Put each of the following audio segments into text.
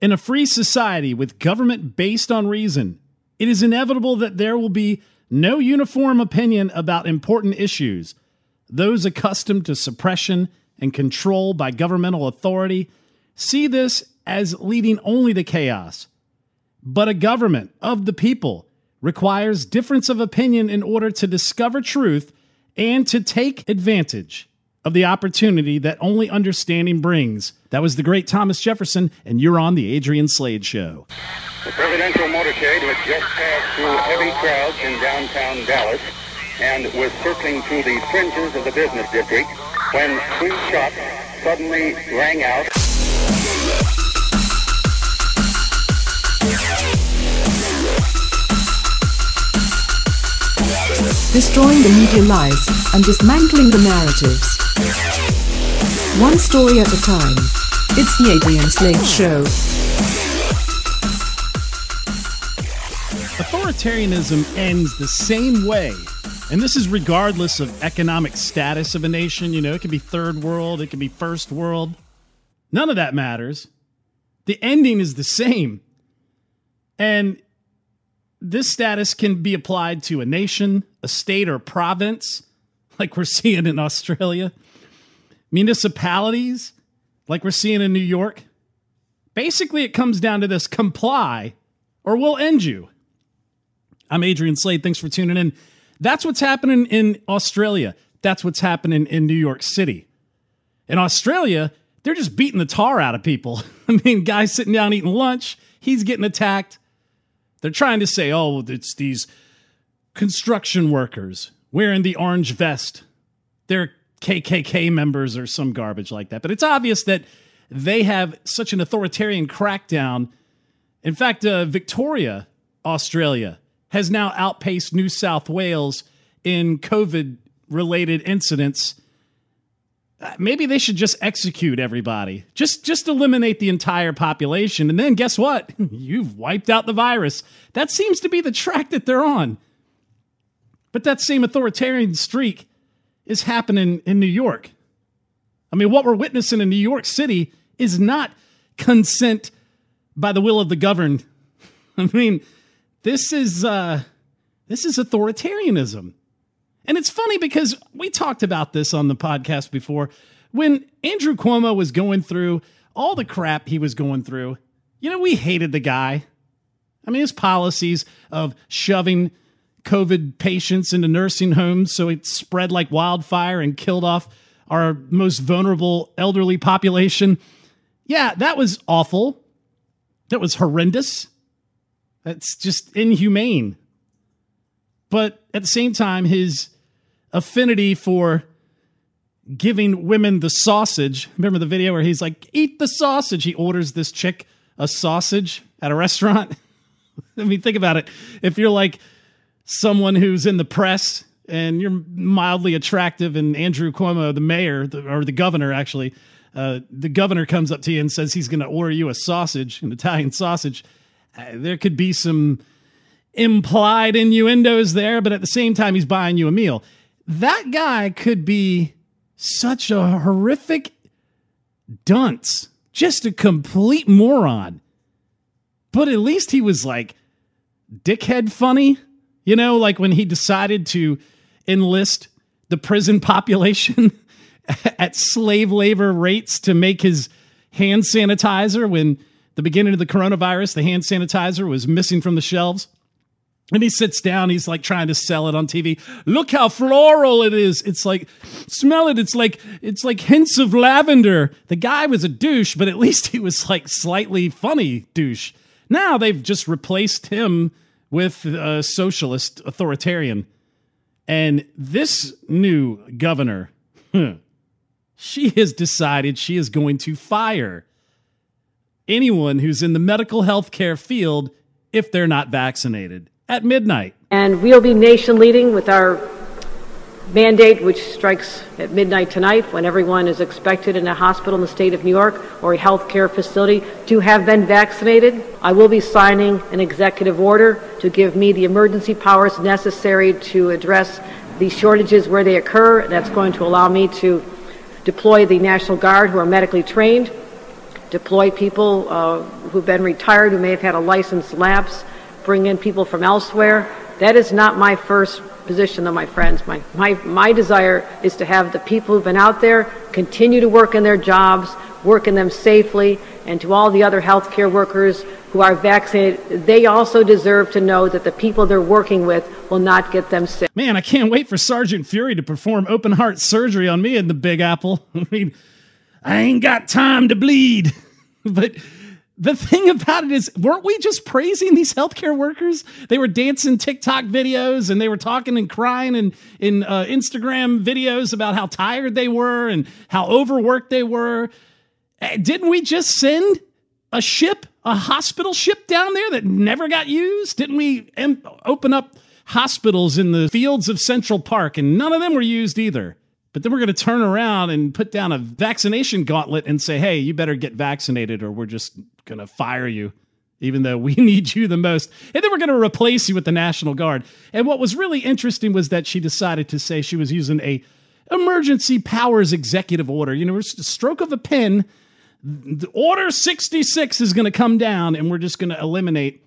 In a free society with government based on reason, it is inevitable that there will be no uniform opinion about important issues. Those accustomed to suppression and control by governmental authority see this as leading only to chaos. But a government of the people requires difference of opinion in order to discover truth and to take advantage of the opportunity that only understanding brings. That was the great Thomas Jefferson, and you're on the Adrian Slade Show. The presidential motorcade had just passed through heavy crowds in downtown Dallas and was circling through the fringes of the business district when three shots suddenly rang out. destroying the media lies and dismantling the narratives. One story at a time. It's the Adrian Slade Show. Authoritarianism ends the same way. And this is regardless of economic status of a nation. You know, it can be third world, it can be first world. None of that matters. The ending is the same. And this status can be applied to a nation, a state, or province, like we're seeing in Australia, municipalities, like we're seeing in New York. Basically, it comes down to this comply or we'll end you. I'm Adrian Slade. Thanks for tuning in. That's what's happening in Australia. That's what's happening in New York City. In Australia, they're just beating the tar out of people. I mean, guys sitting down eating lunch, he's getting attacked. They're trying to say, oh, it's these construction workers wearing the orange vest. They're KKK members or some garbage like that. But it's obvious that they have such an authoritarian crackdown. In fact, uh, Victoria, Australia, has now outpaced New South Wales in COVID related incidents maybe they should just execute everybody. Just just eliminate the entire population and then guess what? You've wiped out the virus. That seems to be the track that they're on. But that same authoritarian streak is happening in New York. I mean, what we're witnessing in New York City is not consent by the will of the governed. I mean, this is uh this is authoritarianism. And it's funny because we talked about this on the podcast before. When Andrew Cuomo was going through all the crap he was going through, you know, we hated the guy. I mean, his policies of shoving COVID patients into nursing homes so it spread like wildfire and killed off our most vulnerable elderly population. Yeah, that was awful. That was horrendous. That's just inhumane. But at the same time, his affinity for giving women the sausage. Remember the video where he's like, eat the sausage? He orders this chick a sausage at a restaurant. I mean, think about it. If you're like someone who's in the press and you're mildly attractive, and Andrew Cuomo, the mayor, or the governor, actually, uh, the governor comes up to you and says he's going to order you a sausage, an Italian sausage. Uh, there could be some implied innuendos there, but at the same time, he's buying you a meal. That guy could be such a horrific dunce, just a complete moron. But at least he was like dickhead funny, you know, like when he decided to enlist the prison population at slave labor rates to make his hand sanitizer when the beginning of the coronavirus, the hand sanitizer was missing from the shelves. And he sits down, he's like trying to sell it on TV. Look how floral it is. It's like smell it. It's like it's like hints of lavender. The guy was a douche, but at least he was like slightly funny douche. Now they've just replaced him with a socialist authoritarian. And this new governor, she has decided she is going to fire anyone who's in the medical health care field if they're not vaccinated at midnight. And we'll be nation leading with our mandate, which strikes at midnight tonight when everyone is expected in a hospital in the state of New York or a healthcare facility to have been vaccinated. I will be signing an executive order to give me the emergency powers necessary to address the shortages where they occur. That's going to allow me to deploy the National Guard, who are medically trained, deploy people uh, who've been retired, who may have had a license lapse, bring in people from elsewhere. That is not my first position, though, my friends. My, my, my desire is to have the people who've been out there continue to work in their jobs, work in them safely, and to all the other healthcare workers who are vaccinated, they also deserve to know that the people they're working with will not get them sick. Man, I can't wait for Sergeant Fury to perform open heart surgery on me in the Big Apple. I mean, I ain't got time to bleed. but the thing about it is, weren't we just praising these healthcare workers? They were dancing TikTok videos and they were talking and crying in, in uh, Instagram videos about how tired they were and how overworked they were. Eh, didn't we just send a ship, a hospital ship down there that never got used? Didn't we em- open up hospitals in the fields of Central Park and none of them were used either? But then we're going to turn around and put down a vaccination gauntlet and say, hey, you better get vaccinated or we're just going to fire you, even though we need you the most. And then we're going to replace you with the National Guard. And what was really interesting was that she decided to say she was using a emergency powers executive order. You know, it's a stroke of a pen. The order 66 is going to come down and we're just going to eliminate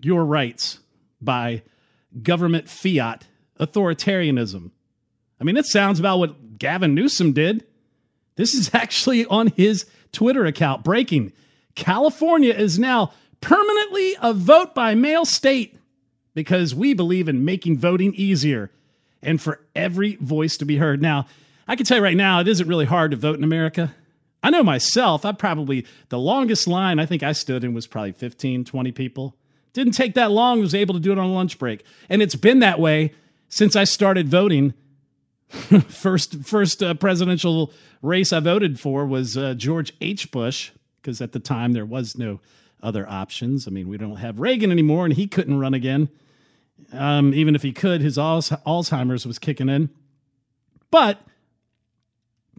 your rights by government fiat authoritarianism. I mean, it sounds about what Gavin Newsom did. This is actually on his Twitter account. Breaking California is now permanently a vote by mail state because we believe in making voting easier and for every voice to be heard. Now, I can tell you right now, it isn't really hard to vote in America. I know myself, I probably, the longest line I think I stood in was probably 15, 20 people. Didn't take that long, was able to do it on a lunch break. And it's been that way since I started voting first first uh, presidential race I voted for was uh, George H. Bush because at the time there was no other options. I mean, we don't have Reagan anymore, and he couldn't run again. Um, even if he could, his Alzheimer's was kicking in. But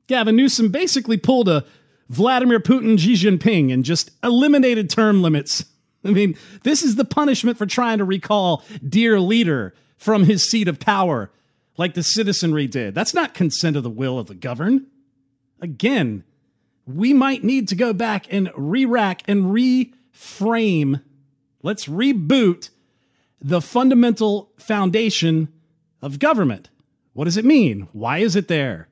Gavin Newsom basically pulled a Vladimir Putin, Xi Jinping, and just eliminated term limits. I mean, this is the punishment for trying to recall dear leader from his seat of power like the citizenry did. That's not consent of the will of the governed. Again, we might need to go back and re rack and reframe. Let's reboot the fundamental foundation of government. What does it mean? Why is it there?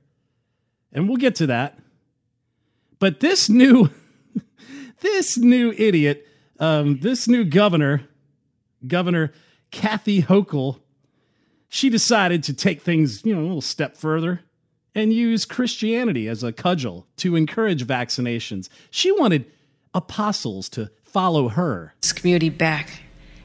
And we'll get to that. But this new, this new idiot, um, this new governor, Governor Kathy Hochul, she decided to take things, you know, a little step further and use Christianity as a cudgel to encourage vaccinations. She wanted apostles to follow her. This community back.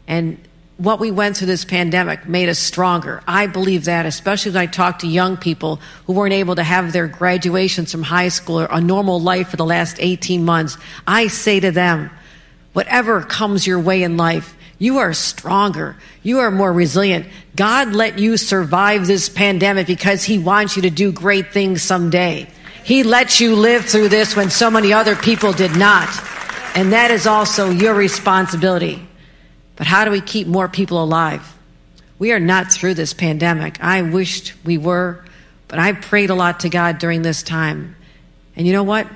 And what we went through this pandemic made us stronger. I believe that, especially when I talk to young people who weren't able to have their graduations from high school or a normal life for the last 18 months. I say to them, whatever comes your way in life, you are stronger. You are more resilient. God let you survive this pandemic because He wants you to do great things someday. He let you live through this when so many other people did not. And that is also your responsibility. But how do we keep more people alive? We are not through this pandemic. I wished we were, but I prayed a lot to God during this time. And you know what?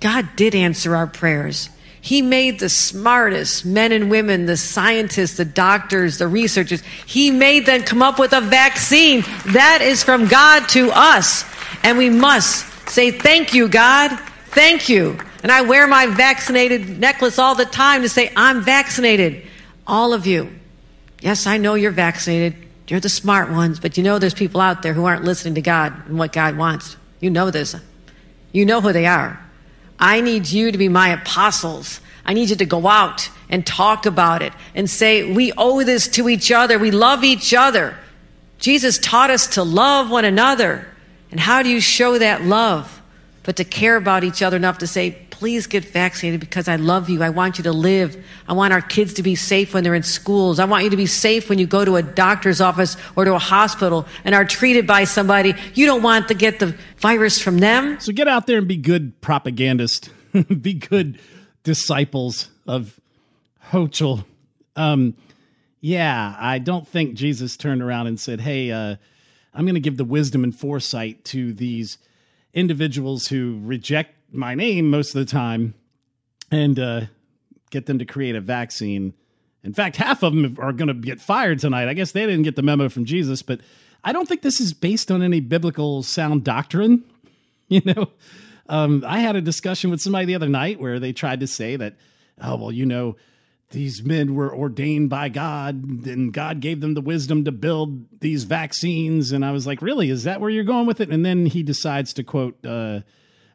God did answer our prayers. He made the smartest men and women, the scientists, the doctors, the researchers. He made them come up with a vaccine. That is from God to us. And we must say, Thank you, God. Thank you. And I wear my vaccinated necklace all the time to say, I'm vaccinated. All of you. Yes, I know you're vaccinated. You're the smart ones, but you know there's people out there who aren't listening to God and what God wants. You know this. You know who they are. I need you to be my apostles. I need you to go out and talk about it and say, we owe this to each other. We love each other. Jesus taught us to love one another. And how do you show that love? But to care about each other enough to say, please get vaccinated because I love you. I want you to live. I want our kids to be safe when they're in schools. I want you to be safe when you go to a doctor's office or to a hospital and are treated by somebody. You don't want to get the virus from them. So get out there and be good propagandists, be good disciples of Hochul. Um, yeah, I don't think Jesus turned around and said, hey, uh, I'm going to give the wisdom and foresight to these individuals who reject my name most of the time and uh, get them to create a vaccine. In fact, half of them are going to get fired tonight. I guess they didn't get the memo from Jesus, but I don't think this is based on any biblical sound doctrine. You know, um, I had a discussion with somebody the other night where they tried to say that, oh, well, you know, these men were ordained by God and God gave them the wisdom to build these vaccines. And I was like, really? Is that where you're going with it? And then he decides to quote uh,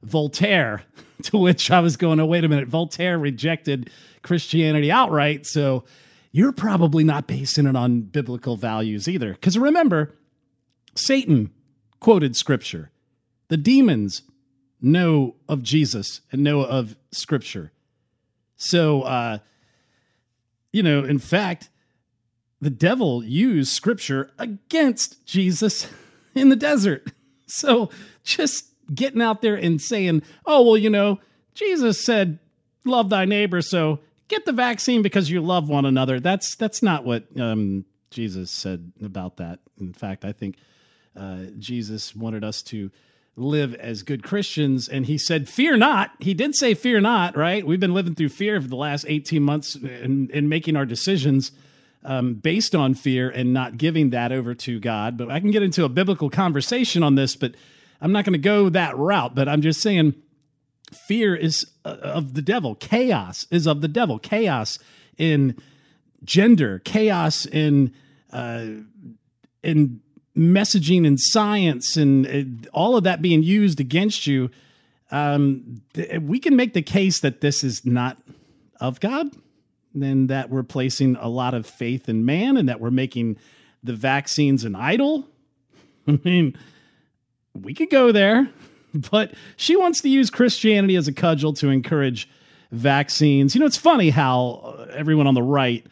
Voltaire, to which I was going, oh, wait a minute. Voltaire rejected Christianity outright. So you're probably not basing it on biblical values either. Because remember, Satan quoted scripture, the demons know of Jesus and know of scripture. So, uh, you know, in fact, the devil used scripture against Jesus in the desert. So just getting out there and saying, oh, well, you know, Jesus said, love thy neighbor. So get the vaccine because you love one another. That's, that's not what um, Jesus said about that. In fact, I think uh, Jesus wanted us to live as good Christians. And he said, Fear not. He did say, Fear not, right? We've been living through fear for the last 18 months and, and making our decisions um, based on fear and not giving that over to God. But I can get into a biblical conversation on this, but I'm not going to go that route. But I'm just saying, fear is uh, of the devil, chaos is of the devil, chaos in gender, chaos in. Uh, in messaging and science and uh, all of that being used against you, um, th- we can make the case that this is not of God, and that we're placing a lot of faith in man, and that we're making the vaccines an idol. I mean, we could go there, but she wants to use Christianity as a cudgel to encourage vaccines. You know, it's funny how everyone on the right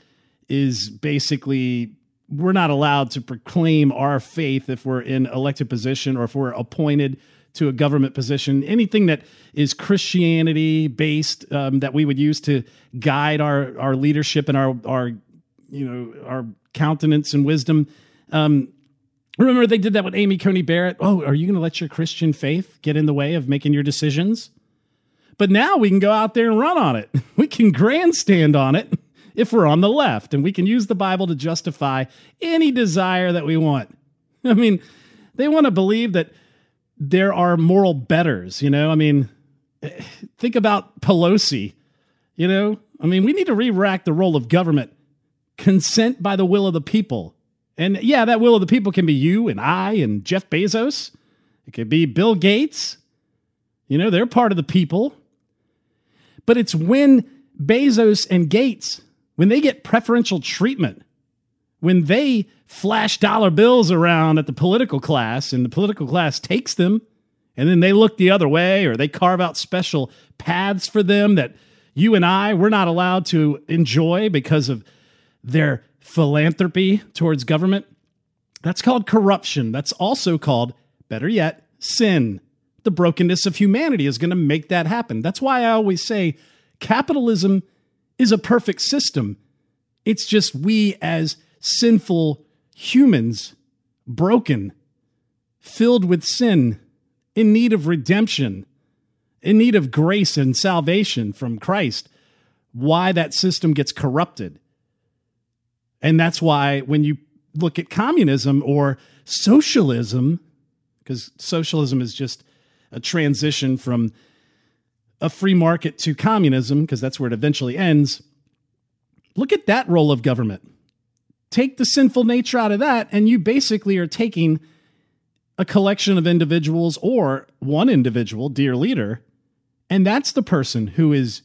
is basically we're not allowed to proclaim our faith if we're in elected position or if we're appointed to a government position. Anything that is Christianity based um, that we would use to guide our our leadership and our our you know our countenance and wisdom. Um, remember they did that with Amy Coney Barrett. Oh, are you going to let your Christian faith get in the way of making your decisions? But now we can go out there and run on it. We can grandstand on it if we're on the left and we can use the Bible to justify any desire that we want. I mean, they want to believe that there are moral betters, you know? I mean, think about Pelosi, you know? I mean, we need to re rack the role of government. Consent by the will of the people. And yeah, that will of the people can be you and I and Jeff Bezos. It could be Bill Gates. You know, they're part of the people. But it's when Bezos and Gates when they get preferential treatment, when they flash dollar bills around at the political class and the political class takes them and then they look the other way or they carve out special paths for them that you and I we're not allowed to enjoy because of their philanthropy towards government. That's called corruption. That's also called, better yet, sin. The brokenness of humanity is going to make that happen. That's why I always say capitalism is a perfect system. It's just we as sinful humans, broken, filled with sin, in need of redemption, in need of grace and salvation from Christ, why that system gets corrupted. And that's why when you look at communism or socialism, because socialism is just a transition from a free market to communism, because that's where it eventually ends, look at that role of government. Take the sinful nature out of that, and you basically are taking a collection of individuals or one individual, dear leader, and that's the person who is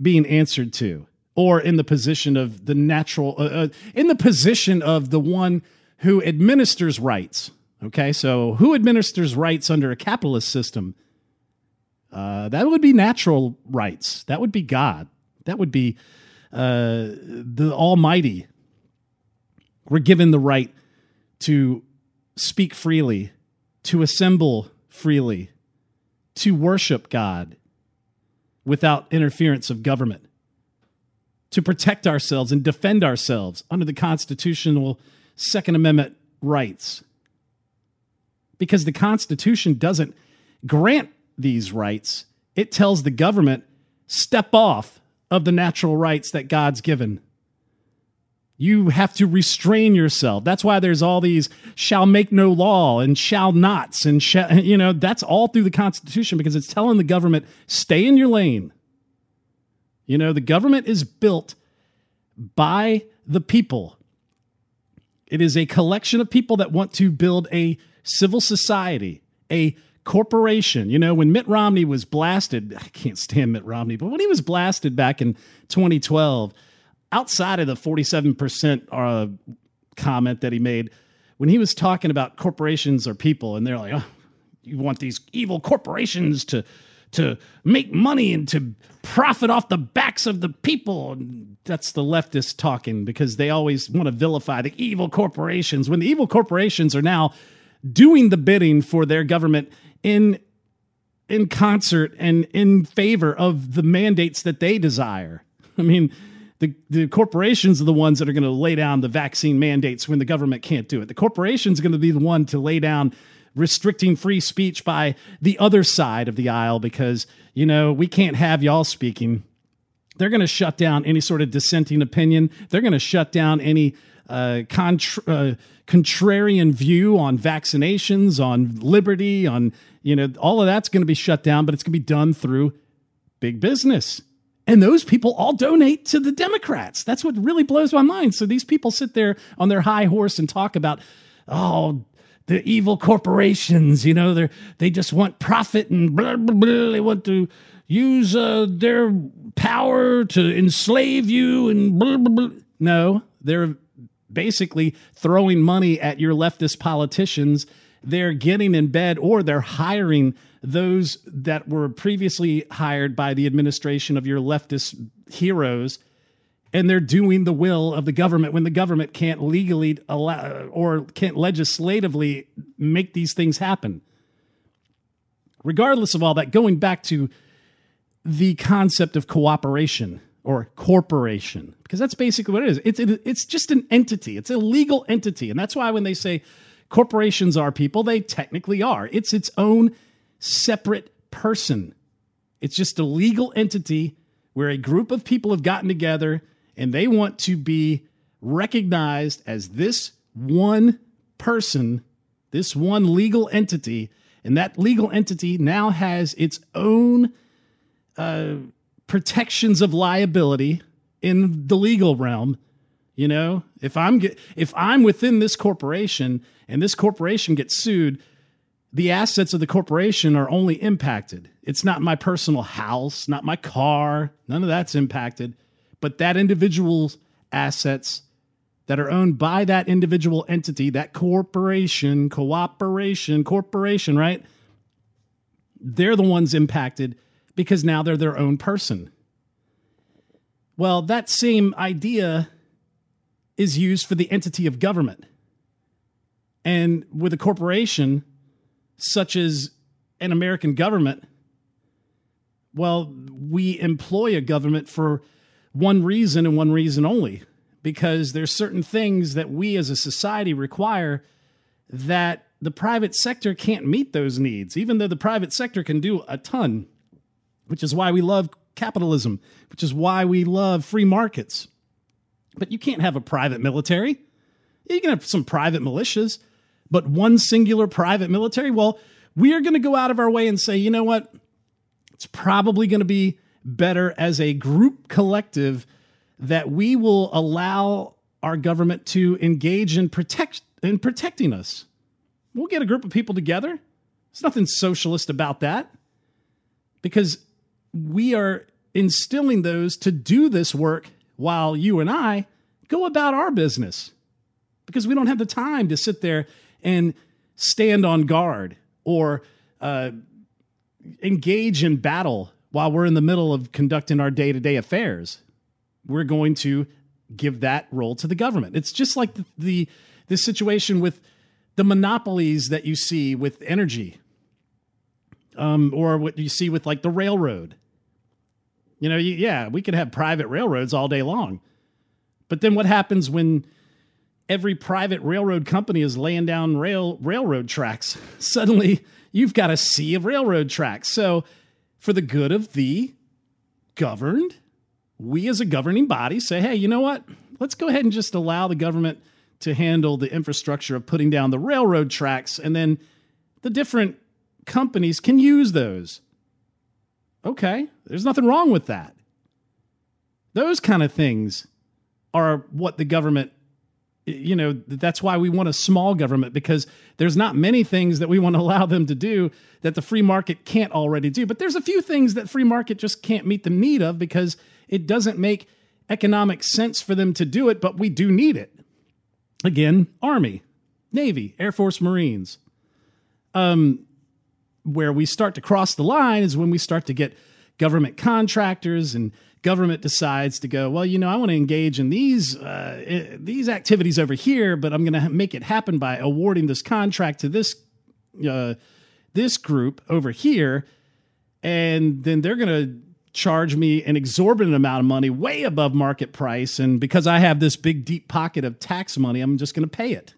being answered to, or in the position of the natural, uh, uh, in the position of the one who administers rights. Okay, so who administers rights under a capitalist system? Uh, that would be natural rights. That would be God. That would be uh, the Almighty. We're given the right to speak freely, to assemble freely, to worship God without interference of government, to protect ourselves and defend ourselves under the constitutional Second Amendment rights. Because the Constitution doesn't grant these rights, it tells the government step off of the natural rights that God's given. You have to restrain yourself. That's why there's all these shall make no law and shall nots and shall, you know, that's all through the Constitution because it's telling the government, stay in your lane. You know, the government is built by the people. It is a collection of people that want to build a civil society, a corporation. You know, when Mitt Romney was blasted, I can't stand Mitt Romney, but when he was blasted back in 2012, outside of the 47% uh, comment that he made, when he was talking about corporations or people, and they're like, oh, you want these evil corporations to to make money and to profit off the backs of the people. And that's the leftists talking because they always want to vilify the evil corporations when the evil corporations are now doing the bidding for their government in in concert and in favor of the mandates that they desire. I mean, the, the corporations are the ones that are going to lay down the vaccine mandates when the government can't do it. The corporation's are going to be the one to lay down restricting free speech by the other side of the aisle because, you know, we can't have y'all speaking. They're going to shut down any sort of dissenting opinion. They're going to shut down any uh, contra- uh, contrarian view on vaccinations, on liberty, on, you know, all of that's going to be shut down, but it's going to be done through big business. And those people all donate to the Democrats. That's what really blows my mind. So these people sit there on their high horse and talk about, oh, the evil corporations, you know, they they just want profit and blah, blah, blah. They want to use uh, their power to enslave you and blah, blah, blah. No, they're basically throwing money at your leftist politicians. They're getting in bed or they're hiring those that were previously hired by the administration of your leftist heroes and they're doing the will of the government when the government can't legally allow or can't legislatively make these things happen. Regardless of all that, going back to the concept of cooperation or corporation, because that's basically what it is. It's, it, it's just an entity, it's a legal entity. And that's why when they say corporations are people, they technically are. It's its own separate person. It's just a legal entity where a group of people have gotten together and they want to be recognized as this one person, this one legal entity. And that legal entity now has its own uh, protections of liability in the legal realm. You know, if I'm if I'm within this corporation and this corporation gets sued, the assets of the corporation are only impacted. It's not my personal house, not my car, none of that's impacted, but that individual's assets that are owned by that individual entity, that corporation, cooperation, corporation, right? They're the ones impacted because now they're their own person. Well, that same idea is used for the entity of government. And with a corporation, such as an American government, well, we employ a government for one reason and one reason only because there's certain things that we as a society require that the private sector can't meet those needs, even though the private sector can do a ton, which is why we love capitalism, which is why we love free markets. But you can't have a private military. You can have some private militias, but one singular private military, well, we are going to go out of our way and say, you know what? It's probably going to be better as a group collective that we will allow our government to engage in protect in protecting us. We'll get a group of people together. There's nothing socialist about that. Because we are instilling those to do this work while you and I go about our business. Because we don't have the time to sit there and stand on guard or uh, engage in battle while we're in the middle of conducting our day to day affairs. We're going to give that role to the government. It's just like the, the this situation with the monopolies that you see with energy, um, or what you see with like the railroad. You know, yeah, we could have private railroads all day long, but then what happens when every private railroad company is laying down rail railroad tracks. Suddenly, you've got a sea of railroad tracks. So, for the good of the governed, we as a governing body say, hey, you know what? Let's go ahead and just allow the government to handle the infrastructure of putting down the railroad tracks, and then the different companies can use those. Okay, there's nothing wrong with that. Those kind of things are what the government you know that's why we want a small government because there's not many things that we want to allow them to do that the free market can't already do. But there's a few things that free market just can't meet the need of because it doesn't make economic sense for them to do it but we do need it. Again army navy air force marines. Um where we start to cross the line is when we start to get government contractors and government decides to go, well, you know, I want to engage in these uh, these activities over here, but I'm going to make it happen by awarding this contract to this uh, this group over here, and then they're going to charge me an exorbitant amount of money, way above market price, and because I have this big deep pocket of tax money, I'm just going to pay it.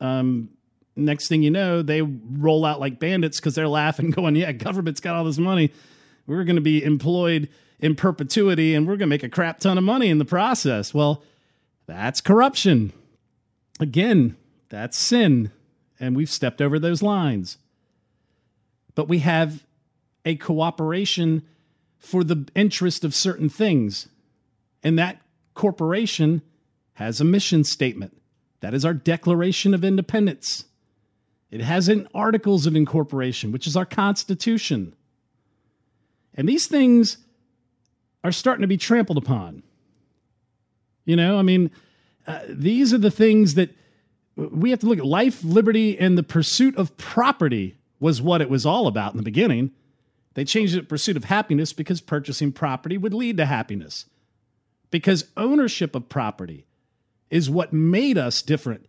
Um, next thing you know, they roll out like bandits because they're laughing, going, "Yeah, government's got all this money." We're going to be employed in perpetuity and we're going to make a crap ton of money in the process. Well, that's corruption. Again, that's sin. And we've stepped over those lines. But we have a cooperation for the interest of certain things. And that corporation has a mission statement. That is our Declaration of Independence. It has an Articles of Incorporation, which is our Constitution. And these things are starting to be trampled upon. You know, I mean, uh, these are the things that we have to look at. Life, liberty, and the pursuit of property was what it was all about in the beginning. They changed it pursuit of happiness because purchasing property would lead to happiness. Because ownership of property is what made us different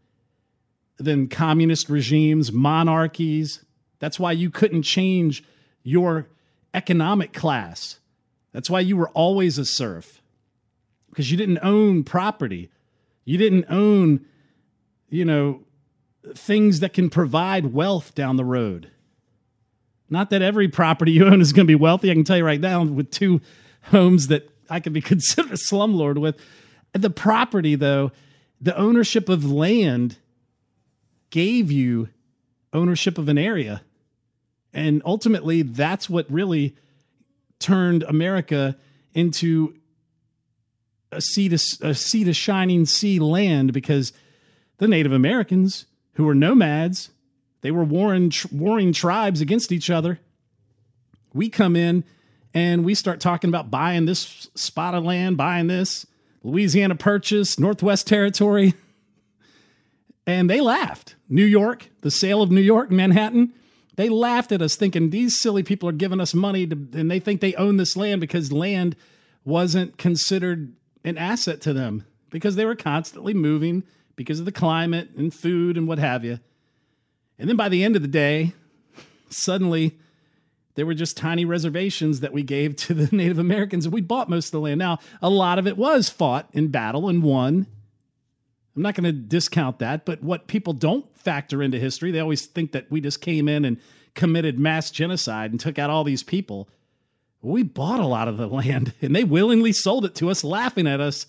than communist regimes, monarchies. That's why you couldn't change your economic class that's why you were always a serf, because you didn't own property. You didn't own, you know, things that can provide wealth down the road. Not that every property you own is going to be wealthy. I can tell you right now, with two homes that I could be considered a slumlord with. The property, though, the ownership of land gave you ownership of an area. And ultimately, that's what really turned America into a sea to, a sea to shining sea land because the Native Americans, who were nomads, they were warring, warring tribes against each other. We come in and we start talking about buying this spot of land, buying this Louisiana Purchase, Northwest Territory. And they laughed. New York, the sale of New York, Manhattan, they laughed at us thinking these silly people are giving us money to, and they think they own this land because land wasn't considered an asset to them because they were constantly moving because of the climate and food and what have you. And then by the end of the day, suddenly there were just tiny reservations that we gave to the Native Americans and we bought most of the land. Now, a lot of it was fought in battle and won. I'm not going to discount that, but what people don't factor into history. They always think that we just came in and committed mass genocide and took out all these people. We bought a lot of the land and they willingly sold it to us, laughing at us.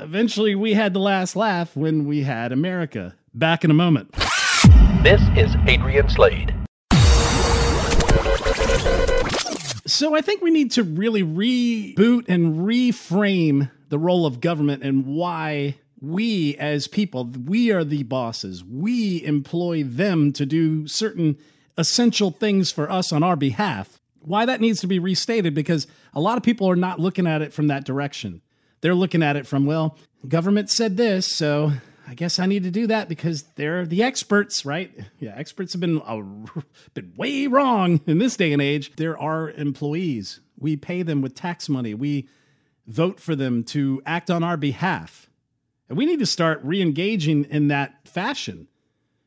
Eventually, we had the last laugh when we had America. Back in a moment. This is Adrian Slade. So, I think we need to really reboot and reframe the role of government and why we as people, we are the bosses. We employ them to do certain essential things for us on our behalf. Why that needs to be restated because a lot of people are not looking at it from that direction. They're looking at it from, well, government said this, so I guess I need to do that because they're the experts, right? Yeah, experts have been uh, been way wrong in this day and age. There are employees. We pay them with tax money. We vote for them to act on our behalf. And we need to start re engaging in that fashion.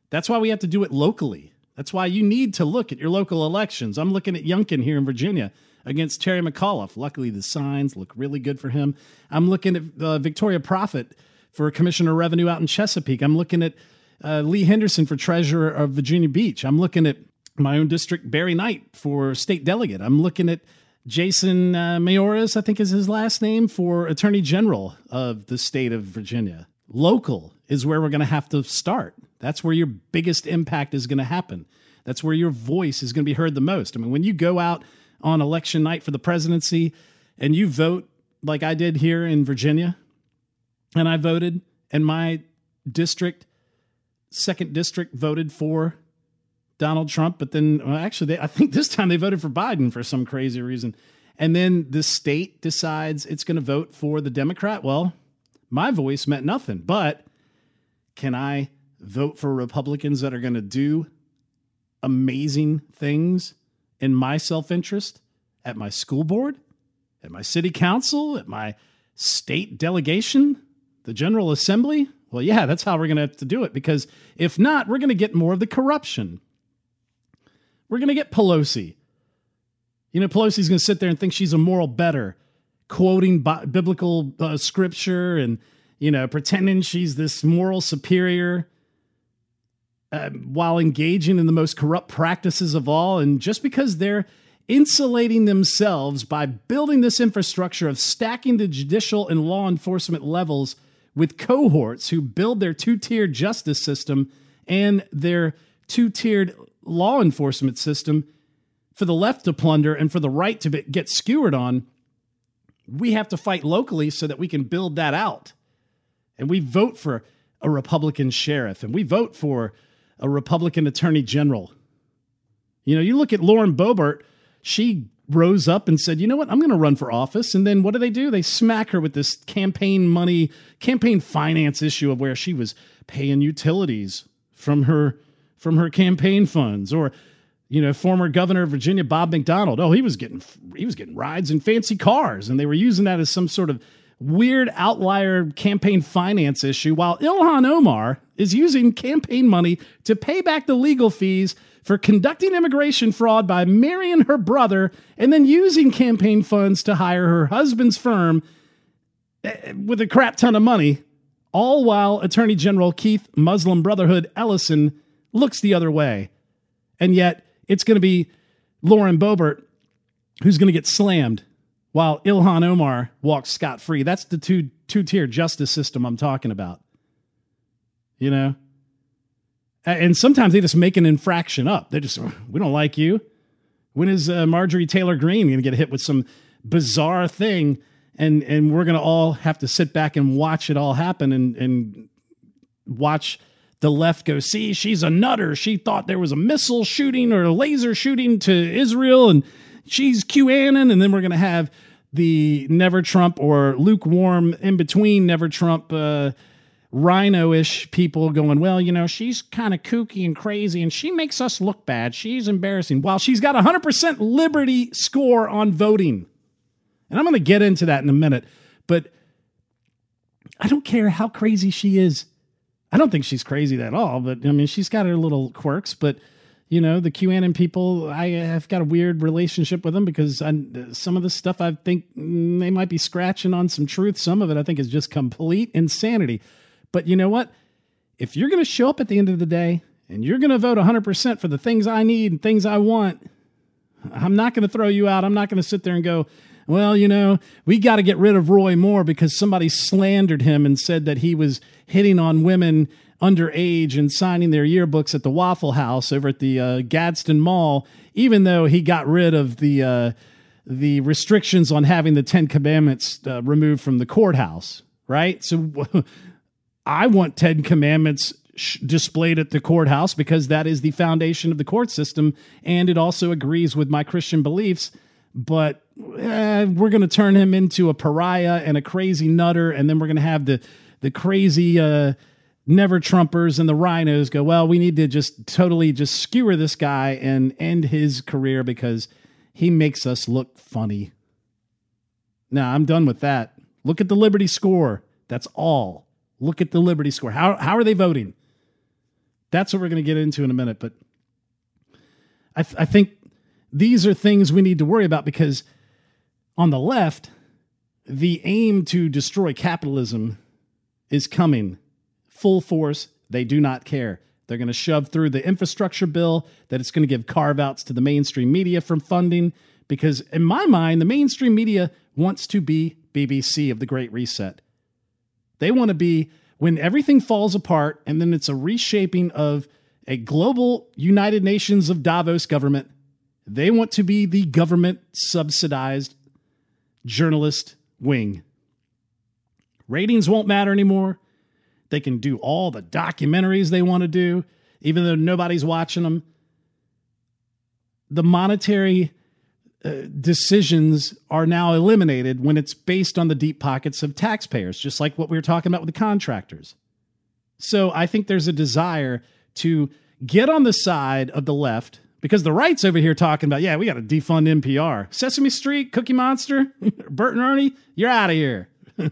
That's why we have to do it locally. That's why you need to look at your local elections. I'm looking at Youngkin here in Virginia against Terry McAuliffe. Luckily, the signs look really good for him. I'm looking at uh, Victoria Prophet for Commissioner of Revenue out in Chesapeake. I'm looking at uh, Lee Henderson for Treasurer of Virginia Beach. I'm looking at my own district, Barry Knight, for State Delegate. I'm looking at Jason uh, Miyares, I think is his last name, for Attorney General of the state of Virginia. Local is where we're going to have to start. That's where your biggest impact is going to happen. That's where your voice is going to be heard the most. I mean, when you go out on election night for the presidency and you vote like I did here in Virginia, and I voted, and my district, second district, voted for Donald Trump, but then well, actually, they, I think this time they voted for Biden for some crazy reason. And then the state decides it's going to vote for the Democrat. Well, my voice meant nothing. But can I vote for Republicans that are going to do amazing things in my self interest at my school board, at my city council, at my state delegation, the General Assembly? Well, yeah, that's how we're going to have to do it because if not, we're going to get more of the corruption we're going to get Pelosi. You know, Pelosi's going to sit there and think she's a moral better, quoting bi- biblical uh, scripture and, you know, pretending she's this moral superior uh, while engaging in the most corrupt practices of all. And just because they're insulating themselves by building this infrastructure of stacking the judicial and law enforcement levels with cohorts who build their two tiered justice system and their two tiered law enforcement system for the left to plunder and for the right to get skewered on, we have to fight locally so that we can build that out. And we vote for a Republican sheriff and we vote for a Republican attorney general. You know, you look at Lauren Boebert, she rose up and said, you know what, I'm going to run for office. And then what do they do? They smack her with this campaign money, campaign finance issue of where she was paying utilities from her from her campaign funds or you know former governor of Virginia Bob McDonnell. Oh he was getting he was getting rides in fancy cars and they were using that as some sort of weird outlier campaign finance issue while Ilhan Omar is using campaign money to pay back the legal fees for conducting immigration fraud by marrying her brother and then using campaign funds to hire her husband's firm eh, with a crap ton of money all while Attorney General Keith Muslim Brotherhood Ellison looks the other way. And yet it's going to be Lauren Boebert who's going to get slammed while Ilhan Omar walks scot free. That's the two two tier justice system I'm talking about. You know? And sometimes they just make an infraction up. They just, we don't like you. When is uh, Marjorie Taylor Greene going to get hit with some bizarre thing? And, and we're going to all have to sit back and watch it all happen and, and watch the left goes, see, she's a nutter. She thought there was a missile shooting or a laser shooting to Israel, and she's QAnon. And then we're going to have the never Trump or lukewarm in between never Trump uh, RINO ish people going, well, you know, she's kind of kooky and crazy and she makes us look bad. She's embarrassing. While she's got a 100% liberty score on voting. And I'm going to get into that in a minute. But I don't care how crazy she is. I don't think she's crazy at all, but I mean, she's got her little quirks. But you know, the QAnon people, I have got a weird relationship with them because I, some of the stuff I think they might be scratching on some truth. Some of it I think is just complete insanity. But you know what? If you're going to show up at the end of the day and you're going to vote 100% for the things I need and things I want, I'm not going to throw you out. I'm not going to sit there and go, well, you know, we got to get rid of Roy Moore because somebody slandered him and said that he was hitting on women underage and signing their yearbooks at the Waffle House over at the uh, Gadsden Mall, even though he got rid of the uh, the restrictions on having the Ten Commandments uh, removed from the courthouse. Right. So I want Ten Commandments displayed at the courthouse because that is the foundation of the court system, and it also agrees with my Christian beliefs but eh, we're going to turn him into a pariah and a crazy nutter, and then we're going to have the the crazy uh, never Trumpers and the RINOs go. Well, we need to just totally just skewer this guy and end his career because he makes us look funny. Now I'm done with that. Look at the Liberty score. That's all. Look at the Liberty score. How how are they voting? That's what we're going to get into in a minute, but I, th- I think these are things we need to worry about because on the left, the aim to destroy capitalism is coming full force. They do not care. They're going to shove through the infrastructure bill that it's going to give carve outs to the mainstream media from funding Because in my mind, the mainstream media wants to be BBC of the Great Reset. They want to be when everything falls apart and then it's a reshaping of a global United Nations of Davos government. They want to be the government subsidized journalist wing. Ratings won't matter anymore. They can do all the documentaries they want to do, even though nobody's watching them. The monetary uh, decisions are now eliminated when it's based on the deep pockets of taxpayers, just like what we were talking about with the contractors. So I think there's a desire to get on the side of the left because the right's over here talking about, yeah, we got to defund NPR. Sesame Street, Cookie Monster, Bert and Ernie, you're out of here.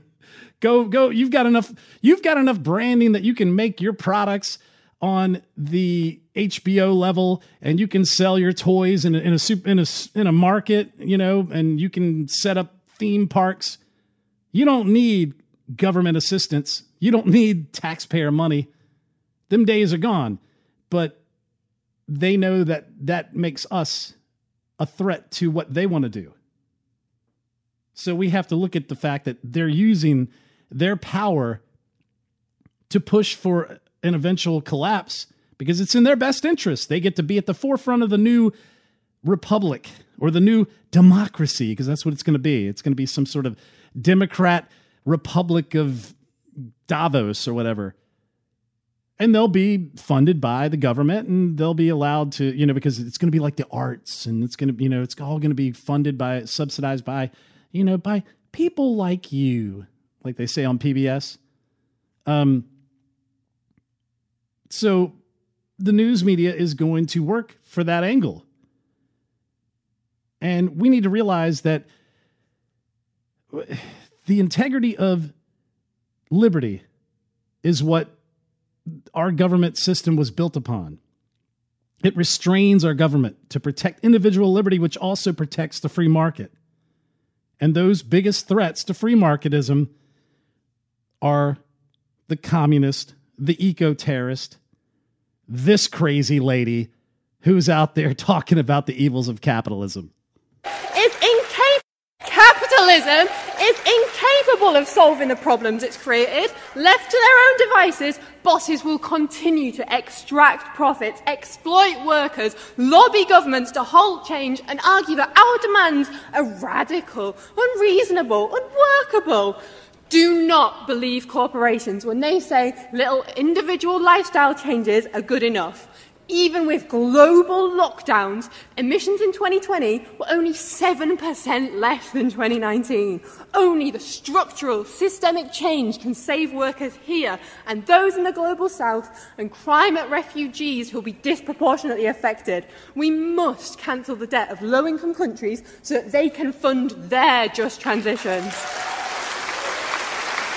go, go. You've got enough. You've got enough branding that you can make your products on the HBO level, and you can sell your toys in a, in a in a in a market, you know, and you can set up theme parks. You don't need government assistance. You don't need taxpayer money. Them days are gone. But they know that that makes us a threat to what they want to do. So we have to look at the fact that they're using their power to push for an eventual collapse because it's in their best interest. They get to be at the forefront of the new republic or the new democracy because that's what it's going to be. It's going to be some sort of Democrat Republic of Davos or whatever. And they'll be funded by the government and they'll be allowed to, you know, because it's going to be like the arts and it's going to, you know, it's all going to be funded by, subsidized by, you know, by people like you, like they say on PBS. Um, so the news media is going to work for that angle. And we need to realize that the integrity of liberty is what our government system was built upon. It restrains our government to protect individual liberty, which also protects the free market. And those biggest threats to free marketism are the communist, the eco terrorist, this crazy lady who's out there talking about the evils of capitalism. It's incapable. Capitalism is incapable of solving the problems it's created. Left to their own devices, bosses will continue to extract profits, exploit workers, lobby governments to halt change, and argue that our demands are radical, unreasonable, unworkable. Do not believe corporations when they say little individual lifestyle changes are good enough. Even with global lockdowns, emissions in 2020 were only 7% less than 2019. Only the structural, systemic change can save workers here and those in the global south and climate refugees who will be disproportionately affected. We must cancel the debt of low income countries so that they can fund their just transitions.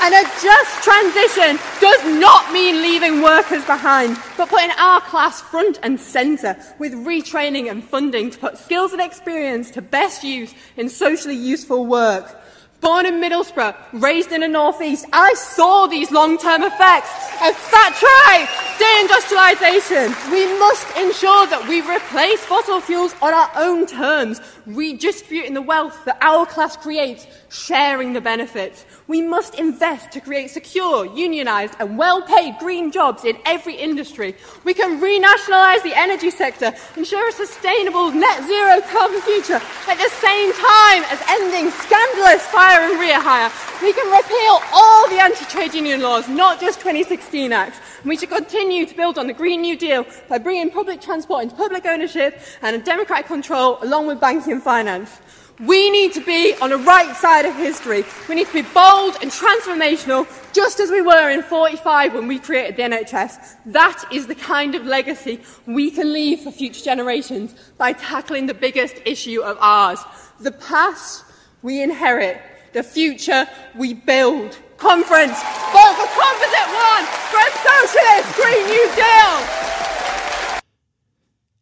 And a just transition does not mean leaving workers behind, but putting our class front and centre with retraining and funding to put skills and experience to best use in socially useful work. Born in Middlesbrough, raised in the northeast, I saw these long-term effects of Thatcherite deindustrialisation. We must ensure that we replace fossil fuels on our own terms, redistributing the wealth that our class creates, sharing the benefits. We must invest to create secure, unionised and well-paid green jobs in every industry. We can renationalise the energy sector, ensure a sustainable net zero carbon future at the same time as ending scandalous fire and rehire. We can repeal all the anti-trade union laws, not just 2016 Acts. And we should continue to build on the Green New Deal by bringing public transport into public ownership and democratic control along with banking and finance. We need to be on the right side of history. We need to be bold and transformational, just as we were in 45 when we created the NHS. That is the kind of legacy we can leave for future generations by tackling the biggest issue of ours. The past we inherit, the future we build. Conference, vote for Composite One a socialist Green New Deal.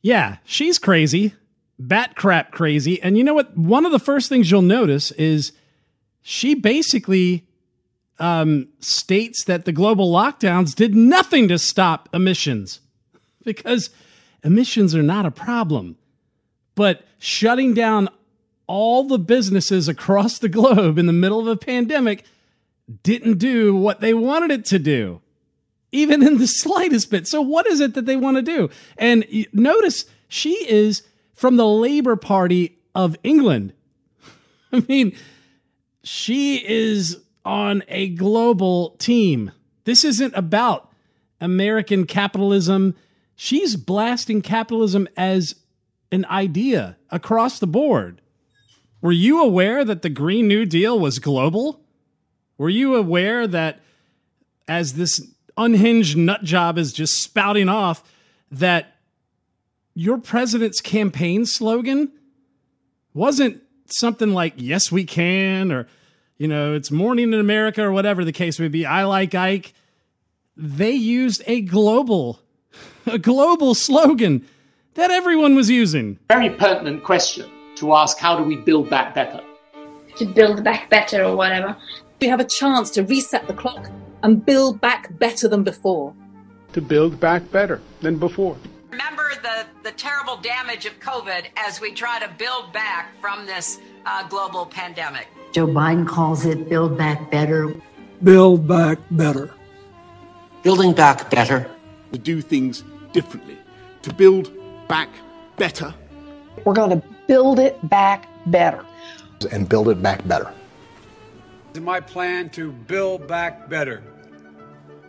Yeah, she's crazy bat crap crazy. And you know what? One of the first things you'll notice is she basically um, states that the global lockdowns did nothing to stop emissions because emissions are not a problem. But shutting down all the businesses across the globe in the middle of a pandemic didn't do what they wanted it to do, even in the slightest bit. So, what is it that they want to do? And notice she is from the Labour Party of England. I mean, she is on a global team. This isn't about American capitalism. She's blasting capitalism as an idea across the board. Were you aware that the Green New Deal was global? Were you aware that as this unhinged nut job is just spouting off, that your president's campaign slogan wasn't something like, yes, we can, or, you know, it's morning in America, or whatever the case may be. I like Ike. They used a global, a global slogan that everyone was using. Very pertinent question to ask how do we build back better? To build back better or whatever. We have a chance to reset the clock and build back better than before. To build back better than before. Remember the, the terrible damage of COVID as we try to build back from this uh, global pandemic. Joe Biden calls it Build Back Better. Build Back Better. Building back better. To do things differently. To build back better. We're going to build it back better. And build it back better. My plan to build back better.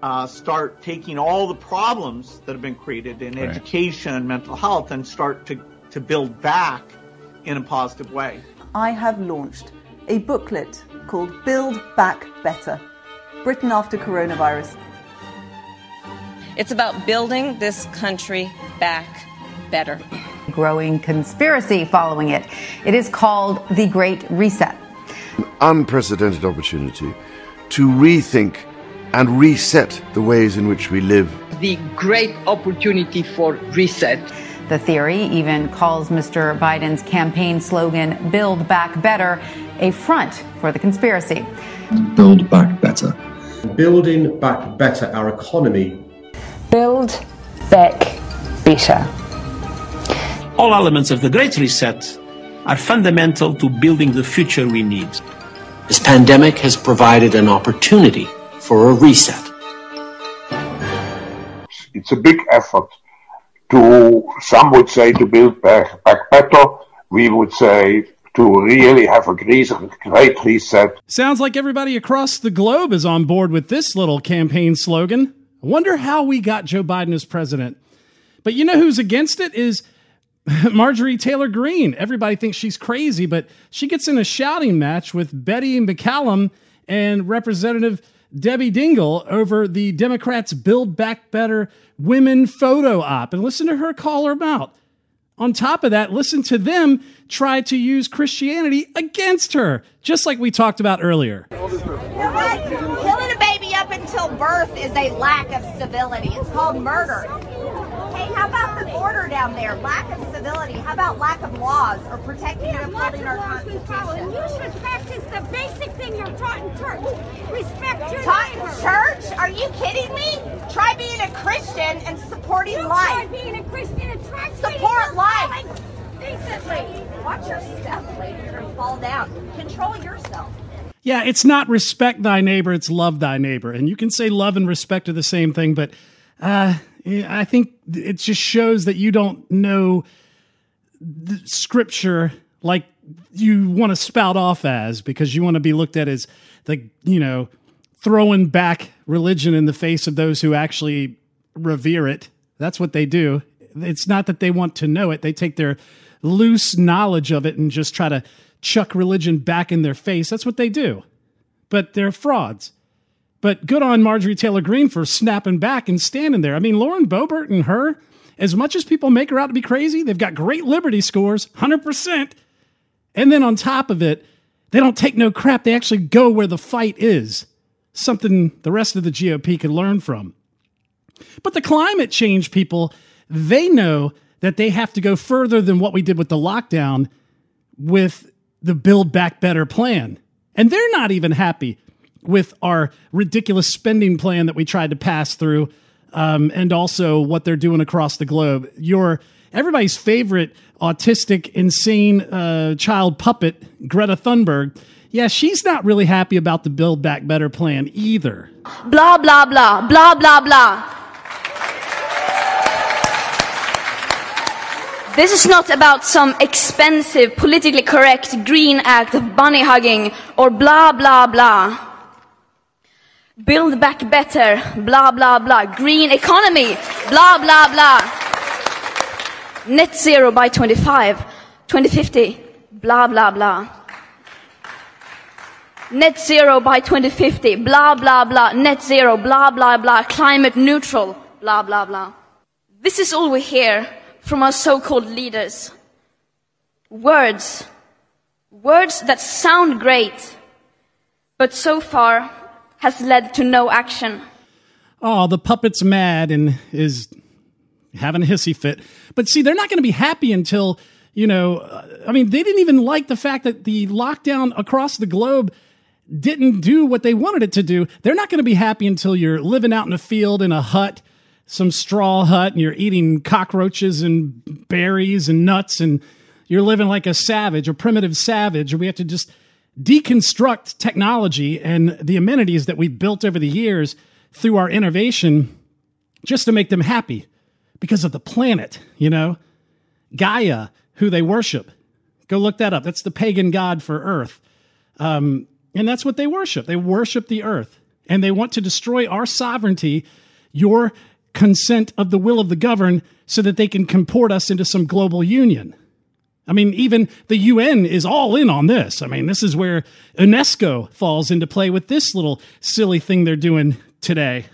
Uh, start taking all the problems that have been created in right. education and mental health and start to, to build back in a positive way. I have launched a booklet called Build Back Better Britain After Coronavirus. It's about building this country back better. Growing conspiracy following it. It is called the Great Reset. An unprecedented opportunity to rethink and reset the ways in which we live. The great opportunity for reset. The theory even calls Mr. Biden's campaign slogan, Build Back Better, a front for the conspiracy. Build Back Better. Building back better our economy. Build back better. All elements of the Great Reset are fundamental to building the future we need. This pandemic has provided an opportunity for a reset. It's a big effort to, some would say, to build back, back better. We would say to really have a great reset. Sounds like everybody across the globe is on board with this little campaign slogan. I wonder how we got Joe Biden as president. But you know who's against it is Marjorie Taylor Greene. Everybody thinks she's crazy, but she gets in a shouting match with Betty McCollum and Representative Debbie Dingell over the Democrats' Build Back Better women photo op. And listen to her call her out. On top of that, listen to them try to use Christianity against her, just like we talked about earlier. Killing a baby up until birth is a lack of civility. It's called murder. Hey, how about the border down there? Lack of civility. How about lack of laws or protecting yeah, and upholding our Constitution? You should practice the basic thing you're taught in church. Respect your taught neighbor. in church? Are you kidding me? Try being a Christian and supporting you life. Try being a Christian and try support life. Decently. Watch your step, lady. You're gonna fall down. Control yourself. Yeah, it's not respect thy neighbor, it's love thy neighbor. And you can say love and respect are the same thing, but uh, I think it just shows that you don't know scripture like you want to spout off as because you want to be looked at as the, you know, throwing back religion in the face of those who actually revere it. That's what they do. It's not that they want to know it, they take their loose knowledge of it and just try to chuck religion back in their face. That's what they do. But they're frauds. But good on Marjorie Taylor Greene for snapping back and standing there. I mean, Lauren Boebert and her, as much as people make her out to be crazy, they've got great Liberty scores, 100%. And then on top of it, they don't take no crap. They actually go where the fight is. Something the rest of the GOP could learn from. But the climate change people, they know that they have to go further than what we did with the lockdown with the Build Back Better plan. And they're not even happy with our ridiculous spending plan that we tried to pass through, um, and also what they're doing across the globe. Your everybody's favorite autistic, insane uh, child puppet, Greta Thunberg, yeah, she's not really happy about the Build Back Better plan either. Blah, blah, blah, blah, blah, blah. This is not about some expensive, politically correct green act of bunny hugging or blah, blah, blah. Build back better, blah, blah, blah. Green economy, blah, blah, blah. Net zero by 25, 2050, blah, blah, blah. Net zero by 2050, blah, blah, blah. Net zero, blah, blah, blah. Climate neutral, blah, blah, blah. This is all we hear from our so-called leaders. Words. Words that sound great, but so far has led to no action. Oh, the puppet's mad and is having a hissy fit. But see, they're not going to be happy until, you know, uh, I mean, they didn't even like the fact that the lockdown across the globe didn't do what they wanted it to do. They're not going to be happy until you're living out in a field in a hut some straw hut and you're eating cockroaches and berries and nuts and you're living like a savage, a primitive savage, or we have to just deconstruct technology and the amenities that we've built over the years through our innovation just to make them happy because of the planet, you know? Gaia, who they worship. Go look that up. That's the pagan god for Earth. Um, and that's what they worship. They worship the Earth and they want to destroy our sovereignty, your consent of the will of the governed so that they can comport us into some global union. I mean, even the UN is all in on this. I mean, this is where UNESCO falls into play with this little silly thing they're doing today.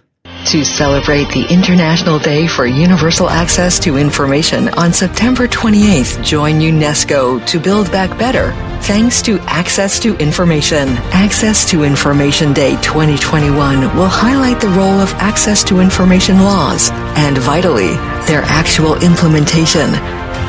To celebrate the International Day for Universal Access to Information on September 28th, join UNESCO to build back better thanks to Access to Information. Access to Information Day 2021 will highlight the role of access to information laws and, vitally, their actual implementation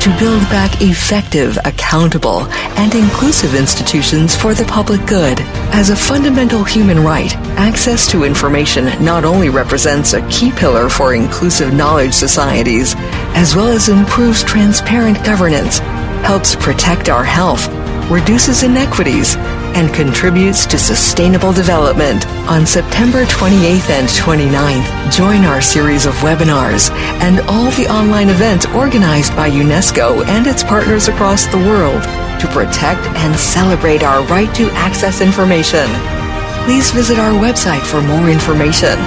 to build back effective, accountable, and inclusive institutions for the public good. As a fundamental human right, access to information not only represents a key pillar for inclusive knowledge societies, as well as improves transparent governance, helps protect our health, reduces inequities, and contributes to sustainable development. On September 28th and 29th, join our series of webinars and all the online events organized by UNESCO and its partners across the world to protect and celebrate our right to access information. Please visit our website for more information.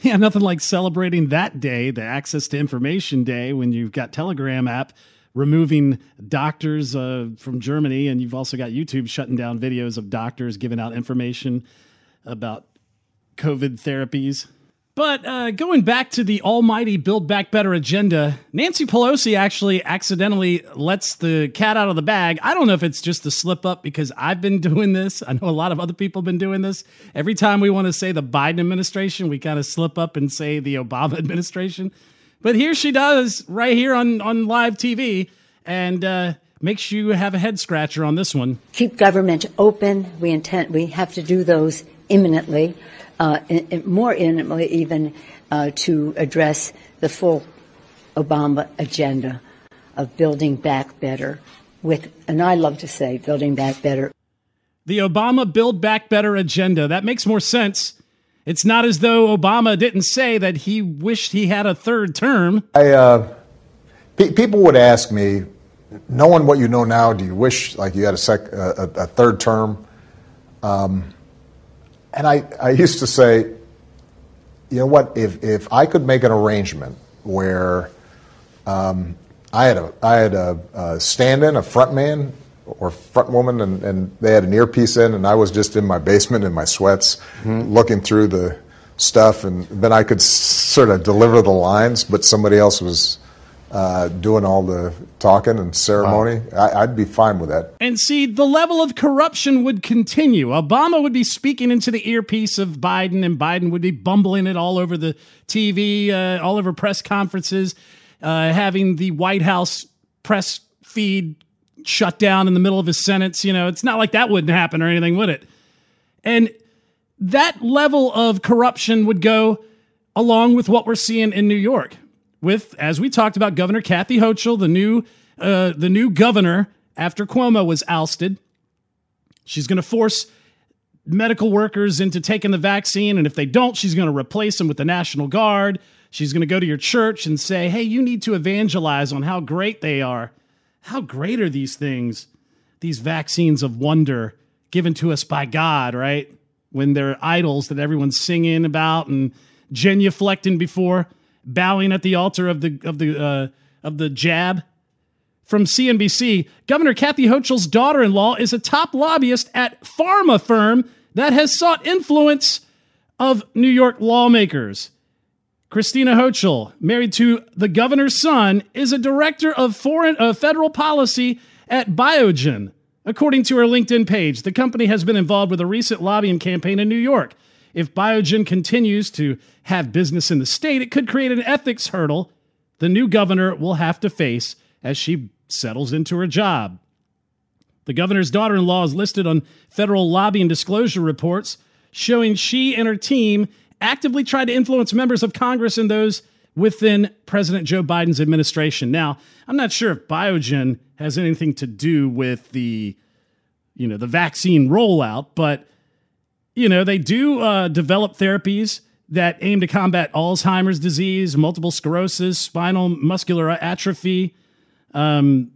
Yeah, nothing like celebrating that day, the Access to Information Day, when you've got Telegram app removing doctors uh, from Germany, and you've also got YouTube shutting down videos of doctors giving out information about COVID therapies. But uh, going back to the almighty Build Back Better agenda, Nancy Pelosi actually accidentally lets the cat out of the bag. I don't know if it's just a slip up because I've been doing this. I know a lot of other people have been doing this. Every time we want to say the Biden administration, we kind of slip up and say the Obama administration. But here she does, right here on, on live TV, and uh, makes you have a head scratcher on this one. Keep government open. We intend we have to do those imminently, uh, in, in more imminently even uh, to address the full Obama agenda of building back better. With and I love to say building back better. The Obama Build Back Better agenda. That makes more sense it's not as though Obama didn't say that he wished he had a third term. I, uh, pe- people would ask me, knowing what you know now, do you wish like you had a, sec- a, a third term? Um, and I, I used to say, you know what? If if I could make an arrangement where um, I had a I had a, a stand-in, a front man or front woman, and, and they had an earpiece in, and I was just in my basement in my sweats, mm-hmm. looking through the stuff, and then I could s- sort of deliver the lines, but somebody else was uh, doing all the talking and ceremony. Wow. I, would be fine with that. And see, the level of corruption would continue. Obama would be speaking into the earpiece of Biden, and Biden would be bumbling it all over the TV, uh, all over press conferences, uh, having the White House press feed shut down in the middle of his sentence. You know, it's not like that wouldn't happen or anything, would it? And that level of corruption would go along with what we're seeing in New York. with, as we talked about, Governor Kathy Hochul, the new uh, the new governor after Cuomo was ousted. She's going to force medical workers into taking the vaccine, and if they don't, she's going to replace them with the National Guard. She's going to go to your church and say, "Hey, you need to evangelize on how great they are. How great are these things? These vaccines of wonder given to us by God, right? When they're idols that everyone's singing about and genuflecting before." bowing at the altar of the of the uh, of the jab. From CNBC, Governor Kathy Hochul's daughter-in-law is a top lobbyist at pharma firm that has sought influence of New York lawmakers. Christina Hochul, married to the governor's son, is a director of foreign uh, federal policy at Biogen. According to her LinkedIn page, the company has been involved with a recent lobbying campaign in New York if Biogen continues to have business in the state, it could create an ethics hurdle the new governor will have to face as she settles into her job. The governor's daughter in law is listed on federal lobbying disclosure reports showing she and her team actively tried to influence members of Congress and those within President Joe Biden's administration. Now, I'm not sure if Biogen has anything to do with the you know, the vaccine rollout, but you know, they do uh, develop therapies that aim to combat Alzheimer's disease, multiple sclerosis, spinal muscular atrophy. Um,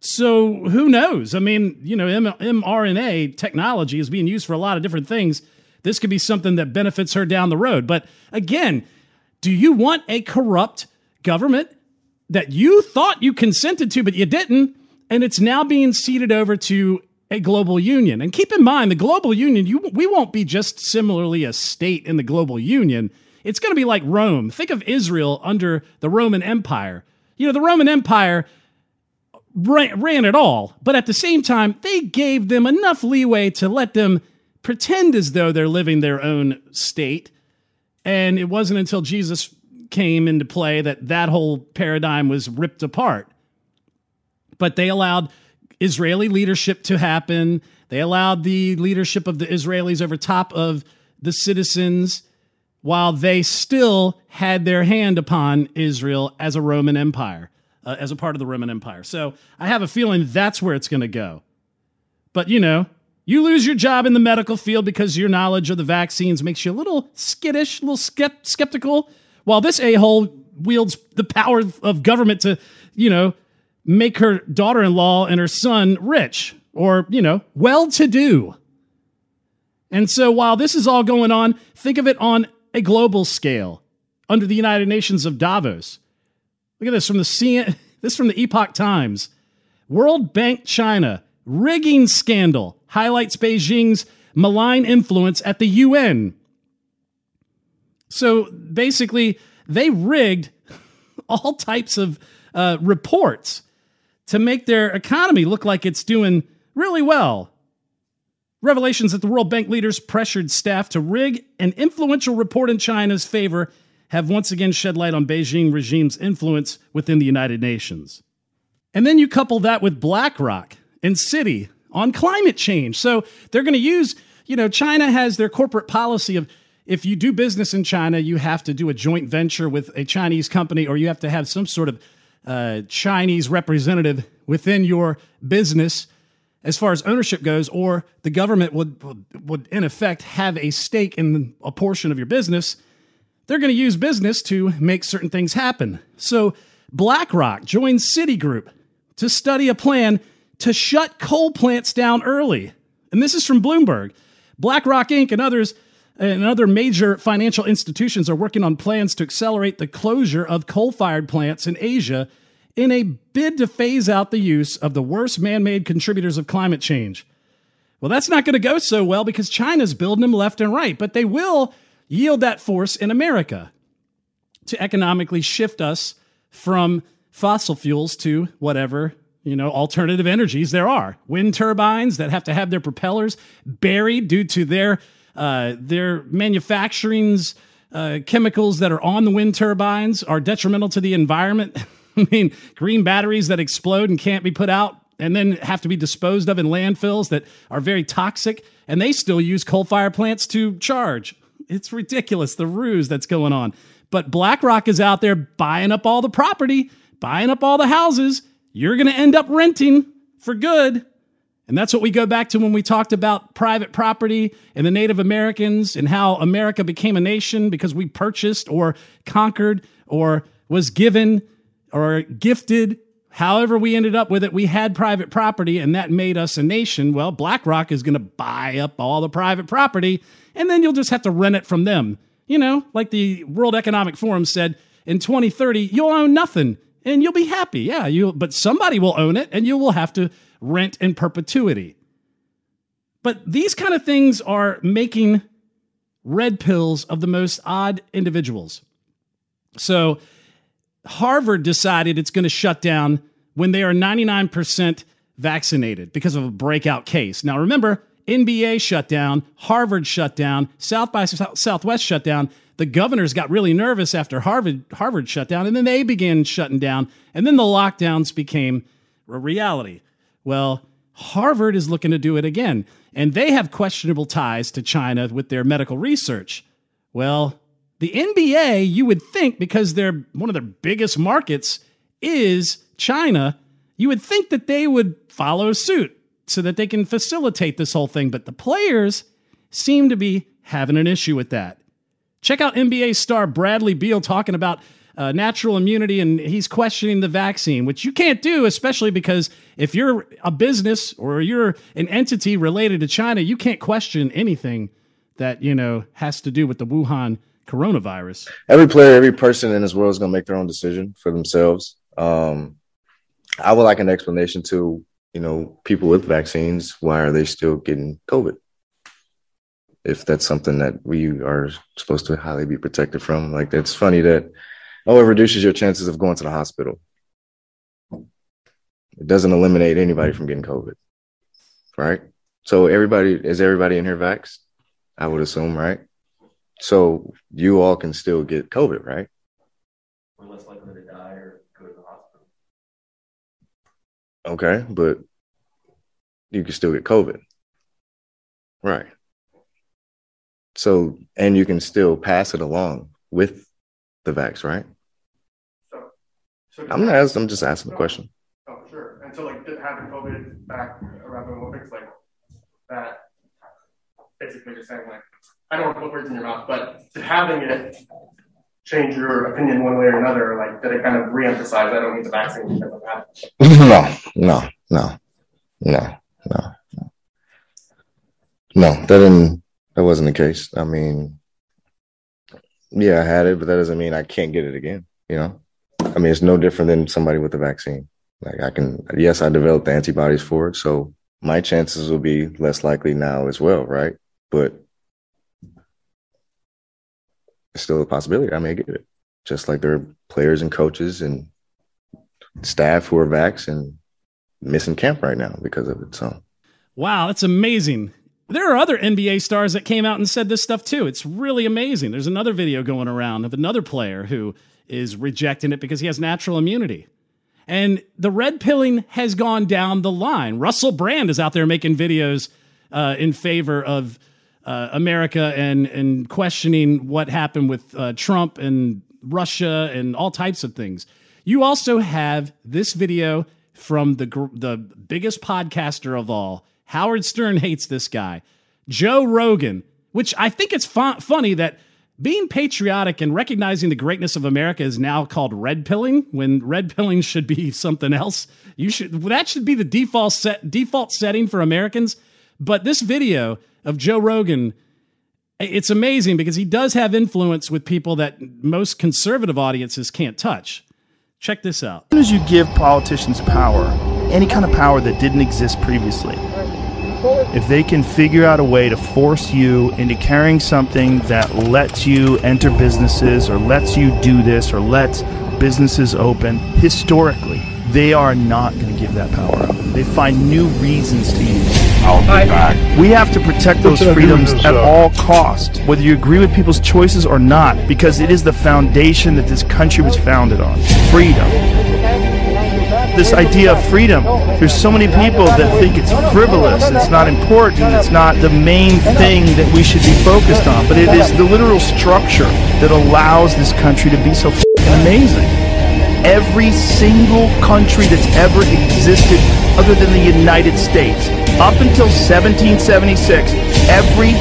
so who knows? I mean, you know, mRNA technology is being used for a lot of different things. This could be something that benefits her down the road. But again, do you want a corrupt government that you thought you consented to, but you didn't? And it's now being ceded over to a global union. And keep in mind, the global union, you, we won't be just similarly a state in the global union. It's going to be like Rome. Think of Israel under the Roman Empire. You know, the Roman Empire ran, ran it all, but at the same time, they gave them enough leeway to let them pretend as though they're living their own state. And it wasn't until Jesus came into play that that whole paradigm was ripped apart. But they allowed Israeli leadership to happen. They allowed the leadership of the Israelis over top of the citizens while they still had their hand upon Israel as a Roman Empire, uh, as a part of the Roman Empire. So I have a feeling that's where it's going to go. But you know, you lose your job in the medical field because your knowledge of the vaccines makes you a little skittish, a little skeptical, while this a hole wields the power of government to, you know, make her daughter in law and her son rich or, you know, well to do. And so while this is all going on, think of it on a global scale under the United Nations of Davos. Look at this from the CN, this from the Epoch Times. World Bank China rigging scandal highlights Beijing's malign influence at the UN. So basically, they rigged all types of uh, reports to make their economy look like it's doing really well. Revelations that the World Bank leaders pressured staff to rig an influential report in China's favor have once again shed light on Beijing regime's influence within the United Nations. And then you couple that with BlackRock and Citi on climate change. So they're going to use, you know, China has their corporate policy of if you do business in China, you have to do a joint venture with a Chinese company or you have to have some sort of uh, Chinese representative within your business as far as ownership goes, or the government would, would, would in effect have a stake in a portion of your business, they're going to use business to make certain things happen. So BlackRock joined Citigroup to study a plan to shut coal plants down early. And this is from Bloomberg. BlackRock Inc. and others and other major financial institutions are working on plans to accelerate the closure of coal fired plants in Asia in a bid to phase out the use of the worst man made contributors of climate change. Well, that's not going to go so well because China's building them left and right, but they will yield that force in America to economically shift us from fossil fuels to whatever you know alternative energies there are wind turbines that have to have their propellers buried due to their uh, their manufacturing's uh, chemicals that are on the wind turbines are detrimental to the environment. I mean, green batteries that explode and can't be put out and then have to be disposed of in landfills that are very toxic, and they still use coal fire plants to charge. It's ridiculous, the ruse that's going on. But BlackRock is out there buying up all the property, buying up all the houses. You're going to end up renting for good. And that's what we go back to when we talked about private property and the Native Americans and how America became a nation because we purchased or conquered or was given or gifted. However, we ended up with it, we had private property and that made us a nation. Well, BlackRock is going to buy up all the private property and then you'll just have to rent it from them. You know, like the World Economic Forum said, in 2030, you'll own nothing and you'll be happy. Yeah, you but somebody will own it and you will have to rent in perpetuity. But these kind of things are making red pills of the most odd individuals. So Harvard decided it's going to shut down when they are 99% vaccinated because of a breakout case. Now remember, NBA shut down, Harvard shut down, South by Southwest shut down. The governors got really nervous after Harvard Harvard shut down, and then they began shutting down, and then the lockdowns became a reality. Well, Harvard is looking to do it again, and they have questionable ties to China with their medical research. Well, the NBA, you would think, because they're one of their biggest markets is China, you would think that they would follow suit so that they can facilitate this whole thing. But the players seem to be having an issue with that. Check out NBA star Bradley Beal talking about uh, natural immunity and he's questioning the vaccine, which you can't do, especially because if you're a business or you're an entity related to China, you can't question anything that, you know, has to do with the Wuhan coronavirus. Every player, every person in this world is going to make their own decision for themselves. Um, I would like an explanation to, you know, people with vaccines. Why are they still getting COVID? If that's something that we are supposed to highly be protected from, like it's funny that oh, it reduces your chances of going to the hospital. It doesn't eliminate anybody from getting COVID, right? So everybody is everybody in here vaxxed? I would assume, right? So you all can still get COVID, right? We're less likely to die or go to the hospital. Okay, but you can still get COVID. Right. So, and you can still pass it along with the vax, right? So I'm not asking, I'm just asking the question. Oh, oh sure. And so, like, did having COVID back around the Olympics, like, that basically just saying, like, I don't want to put words in your mouth, but having it change your opinion one way or another, like, did it kind of reemphasize I don't need the vaccine because of that? no, no, no, no, no, no. No, that didn't, that wasn't the case. I mean, yeah, I had it, but that doesn't mean I can't get it again, you know? I mean, it's no different than somebody with a vaccine. Like I can, yes, I developed antibodies for it, so my chances will be less likely now as well, right? But it's still a possibility I may get it. Just like there are players and coaches and staff who are vax and missing camp right now because of it. So, wow, that's amazing. There are other NBA stars that came out and said this stuff too. It's really amazing. There's another video going around of another player who is rejecting it because he has natural immunity. And the red pilling has gone down the line. Russell Brand is out there making videos uh, in favor of uh, America and, and questioning what happened with uh, Trump and Russia and all types of things. You also have this video from the, the biggest podcaster of all. Howard Stern hates this guy. Joe Rogan, which I think it's fu- funny that being patriotic and recognizing the greatness of America is now called red pilling when red pilling should be something else. You should that should be the default set default setting for Americans. But this video of Joe Rogan it's amazing because he does have influence with people that most conservative audiences can't touch. Check this out. As soon as you give politicians power, any kind of power that didn't exist previously, if they can figure out a way to force you into carrying something that lets you enter businesses or lets you do this or lets businesses open, historically, they are not going to give that power up. They find new reasons to use it. I'll be back. We have to protect those freedoms at all costs, whether you agree with people's choices or not, because it is the foundation that this country was founded on freedom. this idea of freedom. There's so many people that think it's frivolous, it's not important, it's not the main thing that we should be focused on, but it is the literal structure that allows this country to be so amazing. Every single country that's ever existed other than the United States, up until 1776, every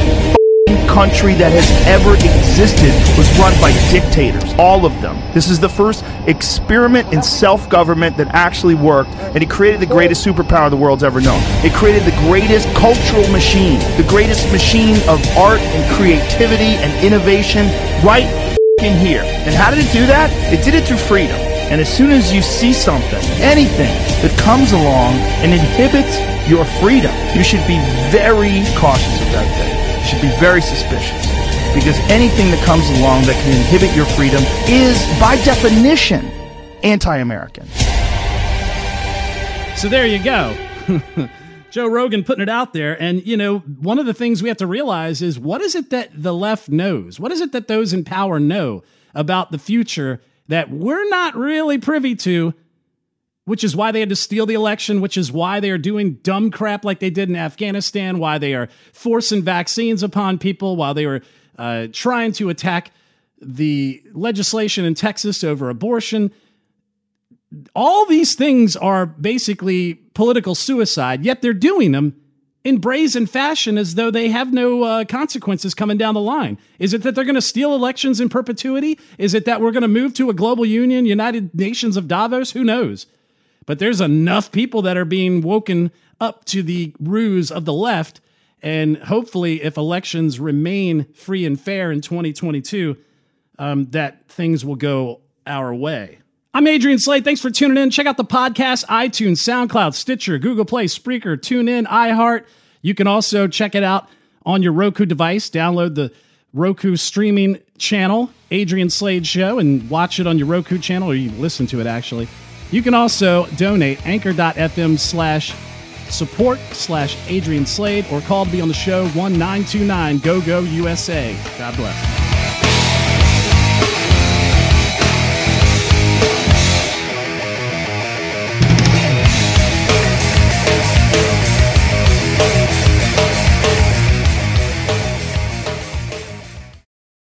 country that has ever existed was run by dictators. All of them. This is the first experiment in self government that actually worked, and it created the greatest superpower the world's ever known. It created the greatest cultural machine, the greatest machine of art and creativity and innovation right in here. And how did it do that? It did it through freedom. And as soon as you see something, anything that comes along and inhibits your freedom, you should be very cautious of that thing. You should be very suspicious. Because anything that comes along that can inhibit your freedom is, by definition, anti American. So there you go. Joe Rogan putting it out there. And, you know, one of the things we have to realize is what is it that the left knows? What is it that those in power know about the future that we're not really privy to? Which is why they had to steal the election, which is why they are doing dumb crap like they did in Afghanistan, why they are forcing vaccines upon people, while they were uh, trying to attack the legislation in Texas over abortion all these things are basically political suicide, yet they're doing them in brazen fashion as though they have no uh, consequences coming down the line. Is it that they're going to steal elections in perpetuity? Is it that we're going to move to a global union, United Nations of Davos? Who knows? But there's enough people that are being woken up to the ruse of the left. And hopefully, if elections remain free and fair in 2022, um, that things will go our way. I'm Adrian Slade. Thanks for tuning in. Check out the podcast, iTunes, SoundCloud, Stitcher, Google Play, Spreaker, TuneIn, iHeart. You can also check it out on your Roku device. Download the Roku streaming channel, Adrian Slade Show, and watch it on your Roku channel, or you listen to it actually. You can also donate anchor.fm slash support slash Adrian Slade or call to be on the show 1929 Go Go USA. God bless.